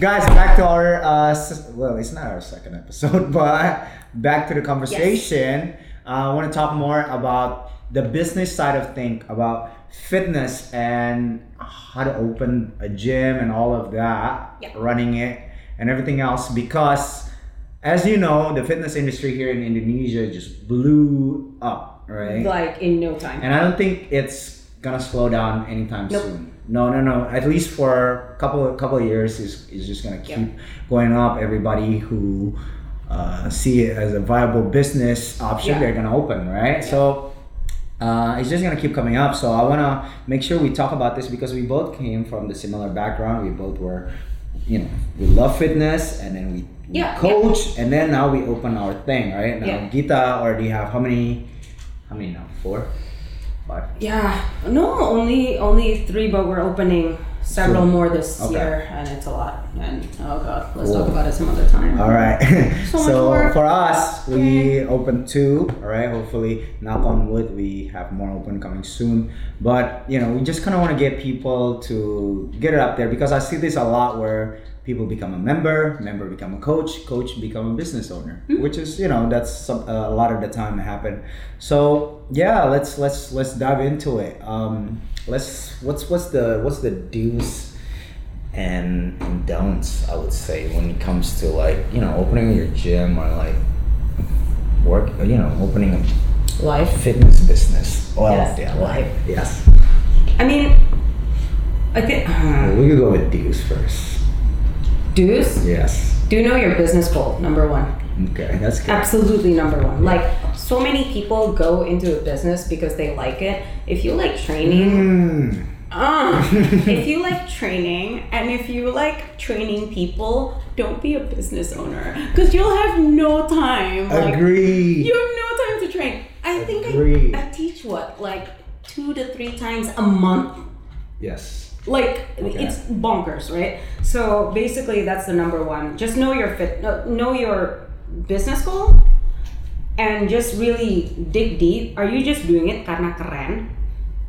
guys, back to our uh, well, it's not our second episode, but back to the conversation. Uh, I want to talk more about the business side of thing, about fitness and how to open a gym and all of that, Yeah. running it and everything else. Because, as you know, the fitness industry here in Indonesia just blew up, right? Like in no time. And I don't think it's gonna slow down anytime Nope. soon. No, no, no. At least for a couple of couple of years, is is just gonna keep going up. Everybody who uh, see it as a viable business option, Yeah. they're gonna open, right? So. Uh, it's just gonna keep coming up. So I wanna make sure we talk about this because we both came from the similar background. We both were, you know, we love fitness, and then we, we Yeah, coach, and then now we open our thing, right? Now Yeah. Gita already have how many? How many now? Four, five. Yeah, no, only only three, but we're opening several more this Okay. year, and it's a lot. And oh god, let's Cool. talk about it some other time. All right. So So, for us, we opened two. All right. Hopefully, knock on wood, we have more open coming soon. But you know, we just kind of want to get people to get it up there because I see this a lot where people become a member, member become a coach, coach become a business owner, Hmm. which is you know that's some, uh, a lot of the time happen. So yeah, let's let's let's dive into it. Um, let's what's what's the what's the do's and, and don'ts I would say when it comes to like you know opening your gym or like work you know opening a Life. fitness business. Well, Yes, yeah, life. Yes. I mean, I think Well, we could go with do's first. Dues. Yes. Do know your business goal. Number one. Okay, that's good. Absolutely number one. Like so many people go into a business because they like it. If you like training, Mm. Uh, if you like training and if you like training people, don't be a business owner because you'll have no time. Like, Agree. you have no time to train. I think I, I teach what like two to three times a month. yes. Like Okay. it's bonkers, right? So basically, that's the number one. Just know your fit, no, know your business goal, and just really dig deep. Are you just doing it karena keren?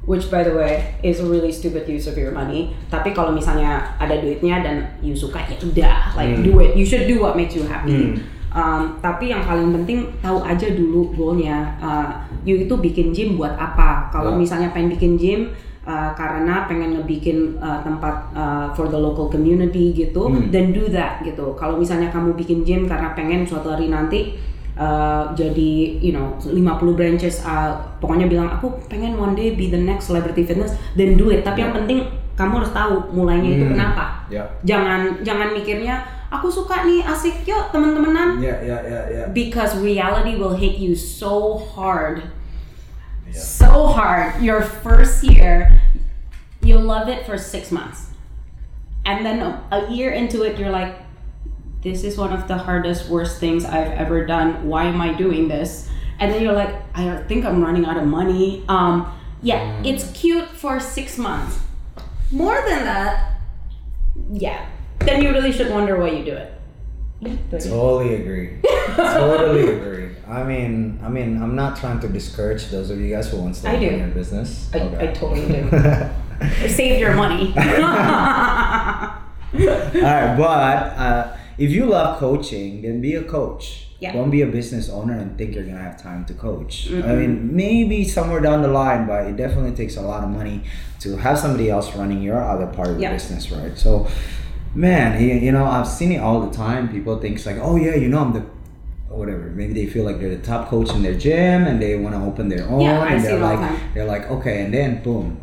Which by the way is a really stupid use of your money. Tapi kalau misalnya ada duitnya dan you suka ya udah, like Hmm. do it. You should do what makes you happy. Hmm. Um, tapi yang paling penting tahu aja dulu goalnya. Uh, you itu bikin gym buat apa? Kalau Ya. misalnya pengen bikin gym uh, karena pengen ngebikin uh, tempat uh, for the local community gitu, Hmm. then do that gitu. Kalau misalnya kamu bikin gym karena pengen suatu hari nanti uh, jadi you know 50 branches uh, pokoknya bilang aku pengen one day be the next celebrity fitness then do it tapi yang penting kamu harus tahu mulainya itu Hmm. kenapa Ya. jangan jangan mikirnya aku suka nih asik yuk teman-temanan Ya, ya, ya, ya. because reality will hit you so hard Yeah. so hard your first year you'll love it for six months. And then a, year into it you're like this is one of the hardest worst things i've ever done. Why am i doing this? And then you're like i think i'm running out of money. Um yeah it's cute for six months. More than that yeah then you really should wonder why you do it. Totally agree. totally agree. I mean, I mean, I'm not trying to discourage those of you guys who want to start your business. I, I totally do save your money All right, but uh, if you love coaching, then be a coach. Yeah. Don't be a business owner and think you're gonna have time to coach. I mean, maybe somewhere down the line, but it definitely takes a lot of money to have somebody else running your other part of the business, right? So, man, you, know, I've seen it all the time. People think it's like, oh yeah, you know, I'm the whatever. Maybe they feel like they're the top coach in their gym and they want to open their own, Yeah, and they're the like, time. they're like, okay, and then boom,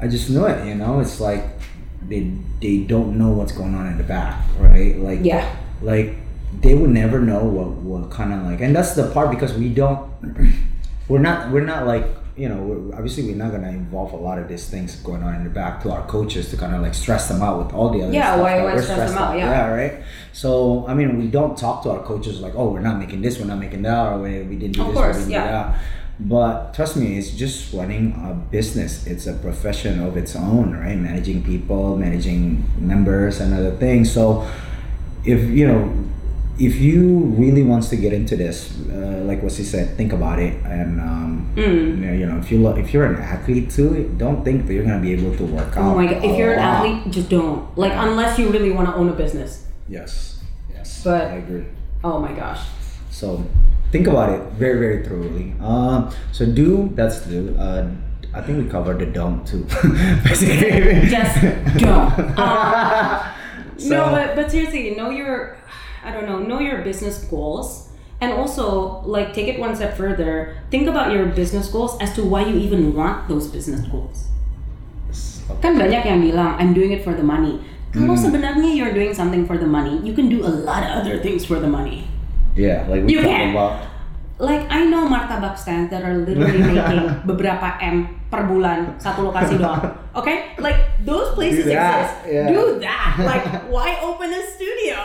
I just knew it. You know, it's like they they don't know what's going on in the back, right? Like Yeah. like they would never know what what kind of like, and that's the part because we don't. We're not. We're not like you know. We're, obviously, we're not gonna involve a lot of these things going on in the back to our coaches to kind of like stress them out with all the other Yeah, why- why we're stress them stressed out? Yeah. right. So I mean, we don't talk to our coaches like, oh, we're not making this, we're not making that, or we, we didn't do Of this, course, we didn't yeah. do that. But trust me, it's just running a business. It's a profession of its own, right? Managing people, managing members, and other things. So, if you know, if you really wants to get into this, uh, like what she said, think about it, and um, Mm. you know, if you lo- if you're an athlete too, don't think that you're gonna be able to work out. Oh my god! If you're an lot. athlete, just don't. Like unless you really want to own a business. yes, yes, But- I agree. Oh my gosh. So think about it very, very thoroughly. Um, so do that's do. Uh, I think we covered the don't too. Basically, Just don't. Um, So- no, but but seriously, know your, I don't know, know your business goals, and also like take it one step further. Think about your business goals as to why you even want those business goals. Kan banyak yang bilang I'm doing it for the money. Kalau Hmm. sebenarnya you're doing something for the money, you can do a lot of other things for the money. Yeah, like we You can. about. Like I know martabak stands that are literally making beberapa m per bulan satu lokasi doang. Okay, like those places Do that, exist. yeah. Do that. Like why open a studio?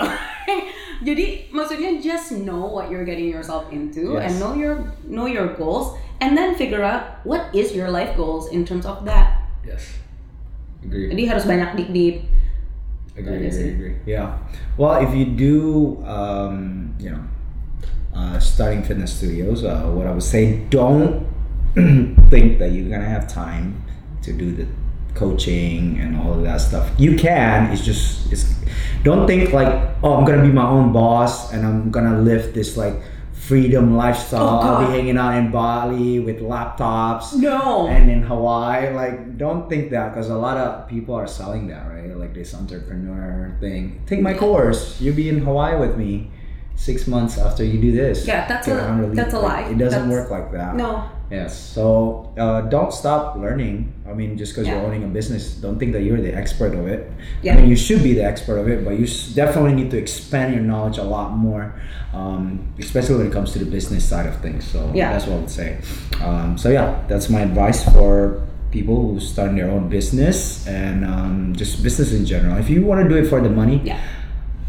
Jadi maksudnya just know what you're getting yourself into Yes. and know your know your goals and then figure out what is your life goals in terms of that. Yes. Agree. Jadi harus banyak dik-dik. Agree, That is agree, agree. Yeah. Well, if you do, um, you know, uh, starting fitness studios, uh, what I would say, don't think that you're gonna have time to do the coaching and all of that stuff. You can. It's just it's. Don't think like, oh, I'm gonna be my own boss and I'm gonna live this like freedom lifestyle. Oh, I'll be hanging out in Bali with laptops No. and in Hawaii, like don't think that because a lot of people are selling that, right? Like this entrepreneur thing. Take my course. You'll be in Hawaii with me six months after you do this. Yeah, that's a- that's a Like, lie. It doesn't That's- work like that. No. Yes. So uh, don't stop learning. I mean, just because Yeah. you're owning a business, don't think that you're the expert of it. Yeah. I mean, you should be the expert of it, but you definitely need to expand your knowledge a lot more, um, especially when it comes to the business side of things. So Yeah. that's what I would say. Um, so yeah, that's my advice for people who starting their own business and um, just business in general. If you want to do it for the money, Yeah.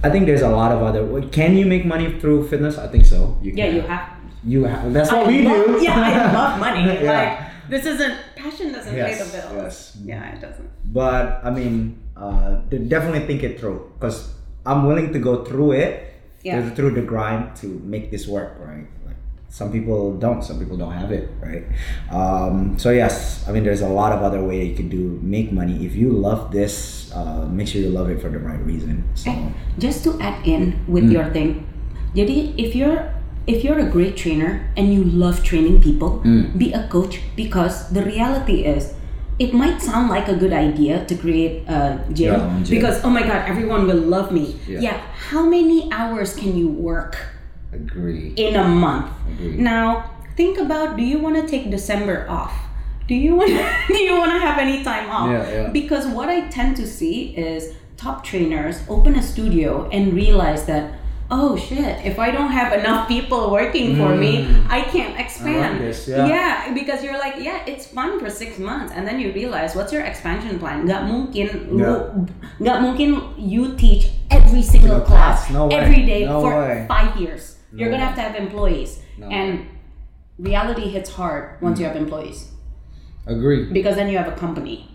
I think there's a lot of other. Can you make money through fitness? I think so. You Yeah, can. you have You have. That's what I we love- do. Yeah, I love money. Yeah. Like this isn't passion doesn't pay the bills. yes. Yeah, it doesn't. but I mean, uh, definitely think it through because I'm willing to go through it, Yeah. through- through the grind to make this work, right? Like some people don't, some people don't have it, right? Um, so yes, I mean, there's a lot of other way you can do make money if you love this. Uh, make sure you love it for the right reason. So just to add in with Mm. your thing. Jadi if you're if you're a great trainer and you love training people, Mm. be a coach because the reality is it might sound like a good idea to create a gym, gym. because oh my god, everyone will love me. Yeah. yeah. How many hours can you work agree. in a month? Agree. Now, think about do you want to take December off? Do you want do you want to have any time off? Yeah, yeah. Because what I tend to see is top trainers open a studio and realize that oh shit, if I don't have enough people working for me, mm. I can't expand. this, yeah. because you're like, yeah, it's fun for six months, and then you realize what's your expansion plan? Gak mungkin Yeah. lu, gak mungkin you teach every single Single class, class, no every day No for way. five years. You're gonna have to have employees, No and reality hits hard once you have employees Agree. because then you have a company,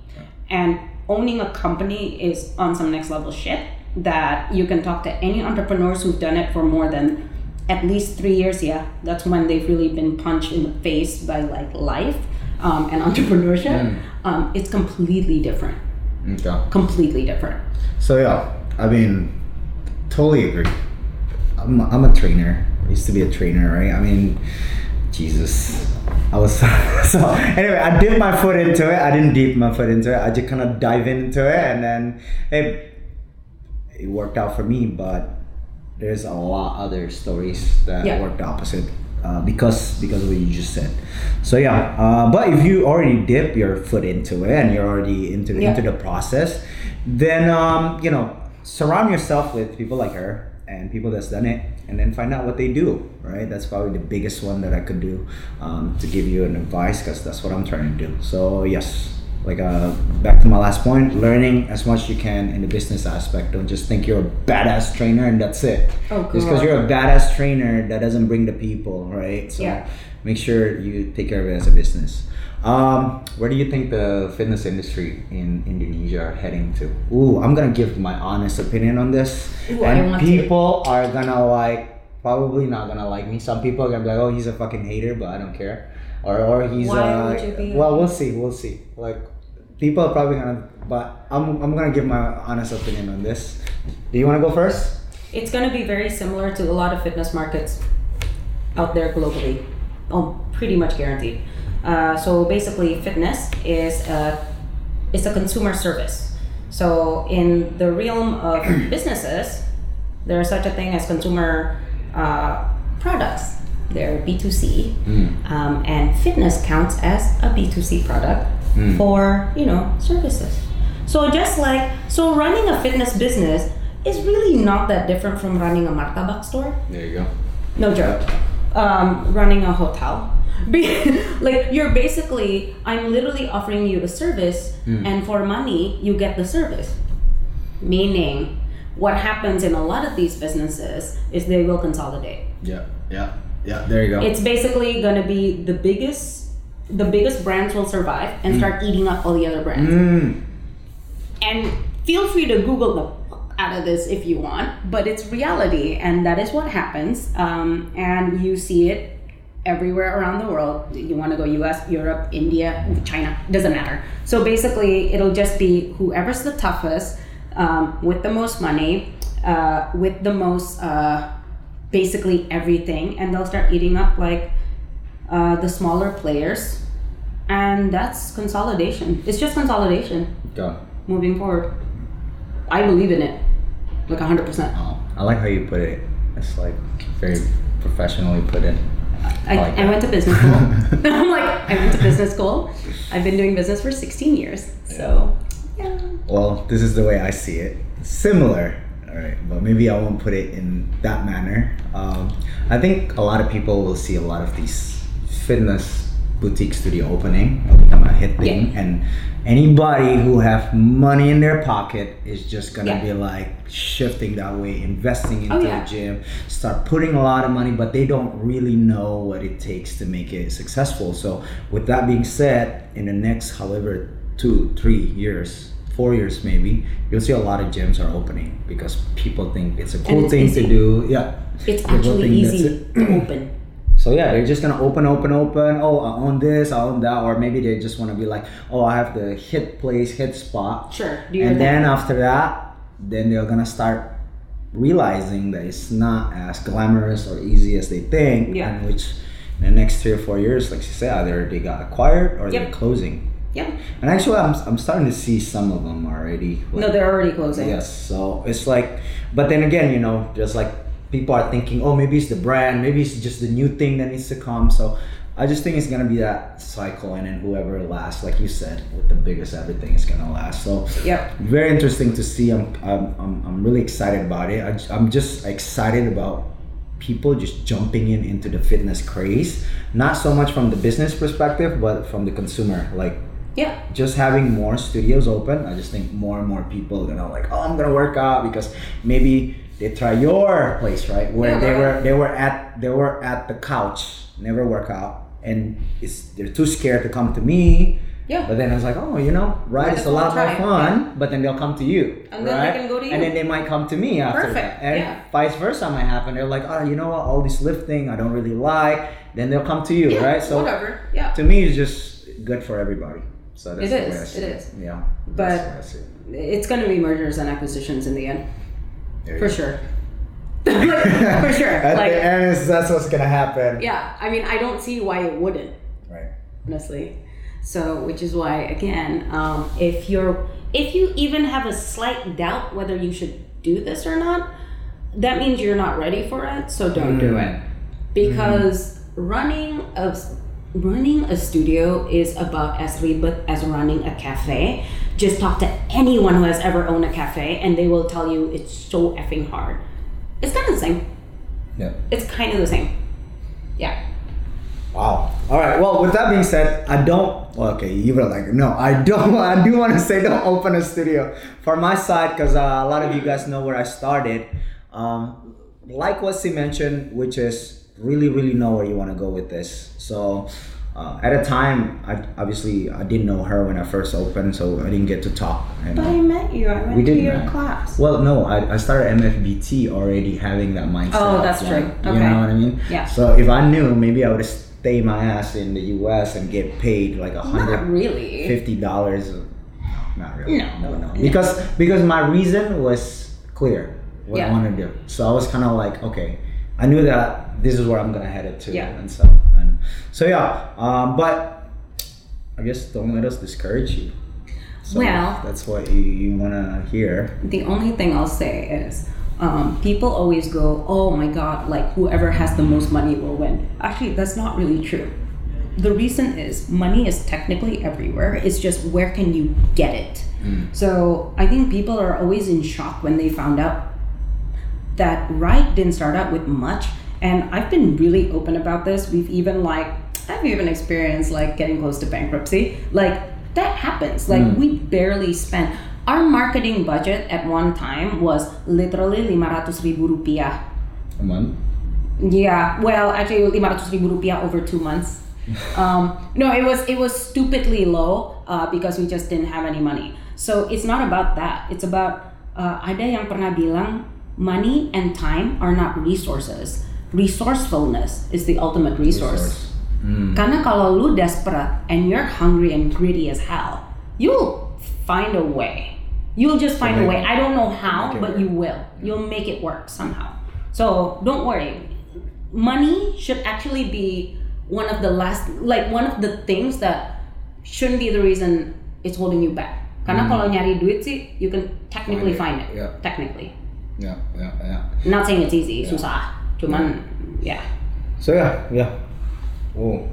and owning a company is on some next level shit that you can talk to any entrepreneurs who've done it for more than at least three years. Yeah, that's when they've really been punched in the face by like life um, and entrepreneurship. Mm. Um, it's completely different. Okay. Completely different. So yeah, I mean, totally agree. I'm, I'm a trainer. I used to be a trainer, right? I mean, Jesus. I was so anyway. I dipped my foot into it. I didn't dip my foot into it. I just kind of dive into it, and then it it worked out for me. But there's a lot other stories that Yeah. worked opposite uh, because because of what you just said. So yeah, uh, but if you already dip your foot into it and you're already into Yeah. into the process, then um, you know surround yourself with people like her and people that's done it, and then find out what they do. Right, that's probably the biggest one that I could do um, to give you an advice because that's what I'm trying to do. So yes. Like uh, back to my last point, learning as much you can in the business aspect. Don't just think you're a badass trainer and that's it. Oh, cool. Just because you're a badass trainer, that doesn't bring the people, right? So Yeah. Make sure you take care of it as a business. Um, where do you think the fitness industry in Indonesia are heading to? Ooh, I'm gonna give my honest opinion on this, Ooh, and want to. people are gonna like probably not gonna like me. Some people are gonna be like, "Oh, he's a fucking hater," but I don't care. Or, or he's Why uh, would you be well, we'll see, we'll see. Like, people are probably gonna, but I'm, I'm gonna give my honest opinion on this. Do you want to go first? It's to be very similar to a lot of fitness markets out there globally. Oh, pretty much guaranteed. Uh, so basically, fitness is a is a consumer service. So in the realm of businesses, there's such a thing as consumer uh, products. They're B two C, um, and fitness counts as a B two C product for you know services. So just like so, running a fitness business is really not that different from running a martabak store. There you go. No joke. Um, running a hotel. Be- like you're basically, I'm literally offering you a service, and for money you get the service. Meaning, what happens in a lot of these businesses is they will consolidate. Yeah, yeah, yeah. There you go. It's basically gonna be the biggest, the biggest brands will survive and start eating up all the other brands. Mm. And feel free to Google the fuck out of this if you want, but it's reality, and that is what happens. Um, and you see it everywhere around the world. You want to go US, Europe, India, China, doesn't matter. So basically, it'll just be whoever's the toughest, um, with the most money, uh, with the most, uh, basically everything, and they'll start eating up like uh, the smaller players. And that's consolidation. It's just consolidation Go. moving forward. I believe in it, like hundred percent. Oh, I like how you put it. It's like very professionally put in. I, like I went to business school. I'm like, I went to business school. I've been doing business for 16 years. So, yeah. Well, this is the way I see it. Similar, all right, but maybe I won't put it in that manner. Um, I think a lot of people will see a lot of these fitness boutique studio opening. It'll become a hit thing, Yeah. and anybody who have money in their pocket is just gonna Yeah. be like shifting that way, investing oh, into Oh, yeah. a gym, start putting a lot of money, but they don't really know what it takes to make it successful. So, with that being said, in the next however two, three years, four years maybe, you'll see a lot of gyms are opening because people think it's a cool it's thing easy. to do. Yeah. It's People actually easy to open. So yeah, they're just gonna open, open, open. Oh, I own this, I own that, or maybe they just want to be like, oh, I have the hit place, hit spot, Sure. And then after that, then they're gonna start realizing that it's not as glamorous or easy as they think. Yeah. And which, in the next three or four years, like you say, either they got acquired or they're closing. Yep. And actually, I'm, I'm starting to see some of them already. No, they're already closing. Yes, so it's like, but then again, you know, just like people are thinking, oh, maybe it's the brand, maybe it's just the new thing that needs to come. So I just think it's gonna be that cycle, and then whoever lasts, like you said, with the biggest everything is gonna last. So yeah, very interesting to see. I'm I'm I'm, I'm really excited about it. I'm just excited about people just jumping in into the fitness craze, not so much from the business perspective, but from the consumer, like Yeah. just having more studios open, I just think more and more people are gonna like, oh, I'm gonna work out because maybe they try your place, right? Where Yeah, they right. were they were at they were at the couch, never work out, and it's they're too scared to come to me. Yeah. But then I was like, oh, you know, ride Might is a lot more fun. But then they'll come to you, And then they can go to you. And then they might come to me after Perfect, that, and yeah. vice versa might happen. They're like, oh, you know what? All this lifting, I don't really like. Then they'll come to you, Yeah, right? So whatever. Yeah. to me, it's just good for everybody. So that's It the is, way I see it is. Yeah. But- that's the way I see it. It's going to be mergers and acquisitions in the end, There for sure. Like, for sure. At like, the end, that's what's gonna happen. yeah. I mean, I don't see why it wouldn't. Right. honestly. So, which is why, again, um, if you're, if you even have a slight doubt whether you should do this or not, that means you're not ready for it. So don't do Mm. it because running a running a studio is about as ribet as running a cafe. Just talk to anyone who has ever owned a cafe, and they will tell you it's so effing hard. It's kind of the same. Yeah. It's kind of the same. Yeah. Wow. All right. Well, with that being said, I don't. Well, okay, you were like, no, I don't. I do want to say don't open a studio for my side because uh, a lot of you guys know where I started. Um, like what she mentioned, which is really really know where you want to go with this. So. Uh, at a time, I obviously I didn't know her when I first opened, so I didn't get to talk. And, But I met you. I went We to your met. class. well, no, I, I started MFBT already having that mindset. Oh, that's like, true. You Okay. know what I mean? Yeah. So if I knew, maybe I would have stayed my ass in the U.S. and get paid like a hundred really. fifty dollars. Not really. No. no, no. No. Because because my reason was clear what I Yeah. want to do. So I was kind of like, okay, I knew that this is where I'm gonna head it to, Yeah. and so and so yeah. Um, but I guess don't let us discourage you. So Well- that's what you, you wanna hear. The only thing I'll say is um, people always go, oh my god, like whoever has the most money will win. Actually, that's not really true. The reason is money is technically everywhere, it's just where can you get it? So I think people are always in shock when they found out that Right didn't start out with much. And I've been really open about this. We've even like I've even experienced like getting close to bankruptcy. Like that happens. Like we barely spent our marketing budget at one time was literally 500 ribu rupiah. A month. Yeah, well, actually 500 ribu rupiah over two months. Um, no, it was it was stupidly low uh, because we just didn't have any money. So it's not about that. It's about uh, ada yang pernah bilang money and time are not resources. Resourcefulness is the ultimate resource. Mm. Karena kalau lu desperate and you're hungry and greedy as hell, you'll find a way. You'll just find a way. I don't know how, but you will. You'll make it work somehow. So don't worry. Money should actually be one of the last, like one of the things that shouldn't be the reason it's holding you back. Karena kalau nyari duit sih, you can technically Hmm. Find find it, it. yeah. Technically. Yeah, yeah, yeah. Not saying it's easy, susah. Cuman, yeah. So yeah, yeah. Oh,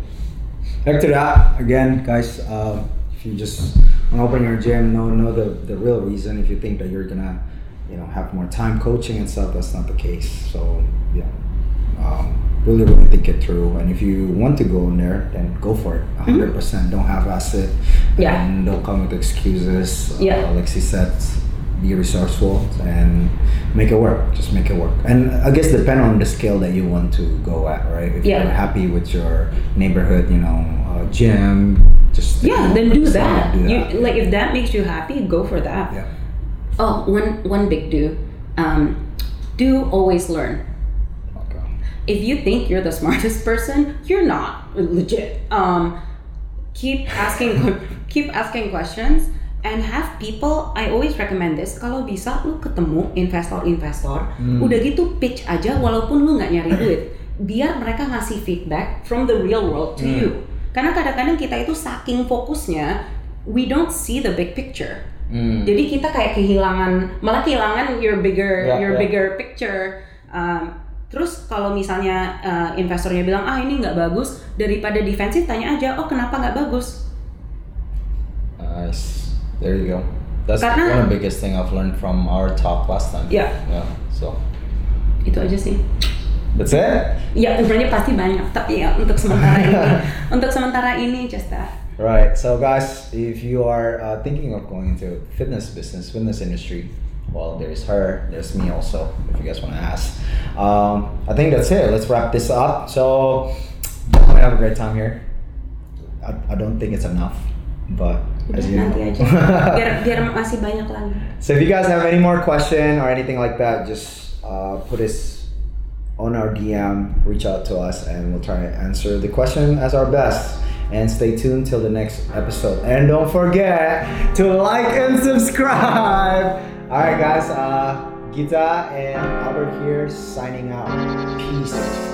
back to that again, guys. Um, if you just want to open your gym, know know the the real reason. If you think that you're gonna, you know, have more time coaching and stuff, that's not the case. So yeah, um, really, really think it through. And if you want to go in there, then go for it. 100 percent. Don't have it. Yeah. And don't come with excuses. Yeah. Uh, Lexi said, be resourceful and make it work. Just make it work. And I guess depend on the scale that you want to go at, right? If Yeah. you're happy with your neighborhood, you know, uh, gym, just Yeah, then do that. do You, that. like if that makes you happy, go for that. yeah. Oh, one one big do. Um, do always learn. Okay. If you think you're the smartest person, you're not legit. Um, keep asking keep asking questions and have people. I always recommend this. Kalau bisa lu ketemu investor-investor, Hmm. udah gitu pitch aja walaupun lu nggak nyari duit. Biar mereka ngasih feedback from the real world to Hmm. you. Karena kadang-kadang kita itu saking fokusnya, we don't see the big picture. Mm. Jadi kita kayak kehilangan, malah kehilangan your bigger, Yeah, your yeah. bigger picture. Um, terus kalau misalnya uh, investornya bilang ah ini nggak bagus, daripada defensif tanya aja, oh kenapa nggak bagus? Nice. There you go. That's Karena- one of the biggest thing I've learned from our talk last time. Yeah. Yeah. So Itu aja sih. that's it. Ya sebenarnya pasti banyak, tapi ya untuk sementara ini, untuk sementara ini just that. Right. So, guys, if you are uh, thinking of going into fitness business, fitness industry, well, there's her, there's me also. If you guys want to ask, um, I think that's it. Let's wrap this up. So, I have a great time here. I, I don't think it's enough, but Nanti aja. Biar biar masih banyak lagi. So if you guys have any more question or anything like that, just uh, put us on our DM, reach out to us, and we'll try to answer the question as our best. And stay tuned till the next episode. And don't forget to like and subscribe. All right, guys. Uh, Gita and Albert here signing out. Peace.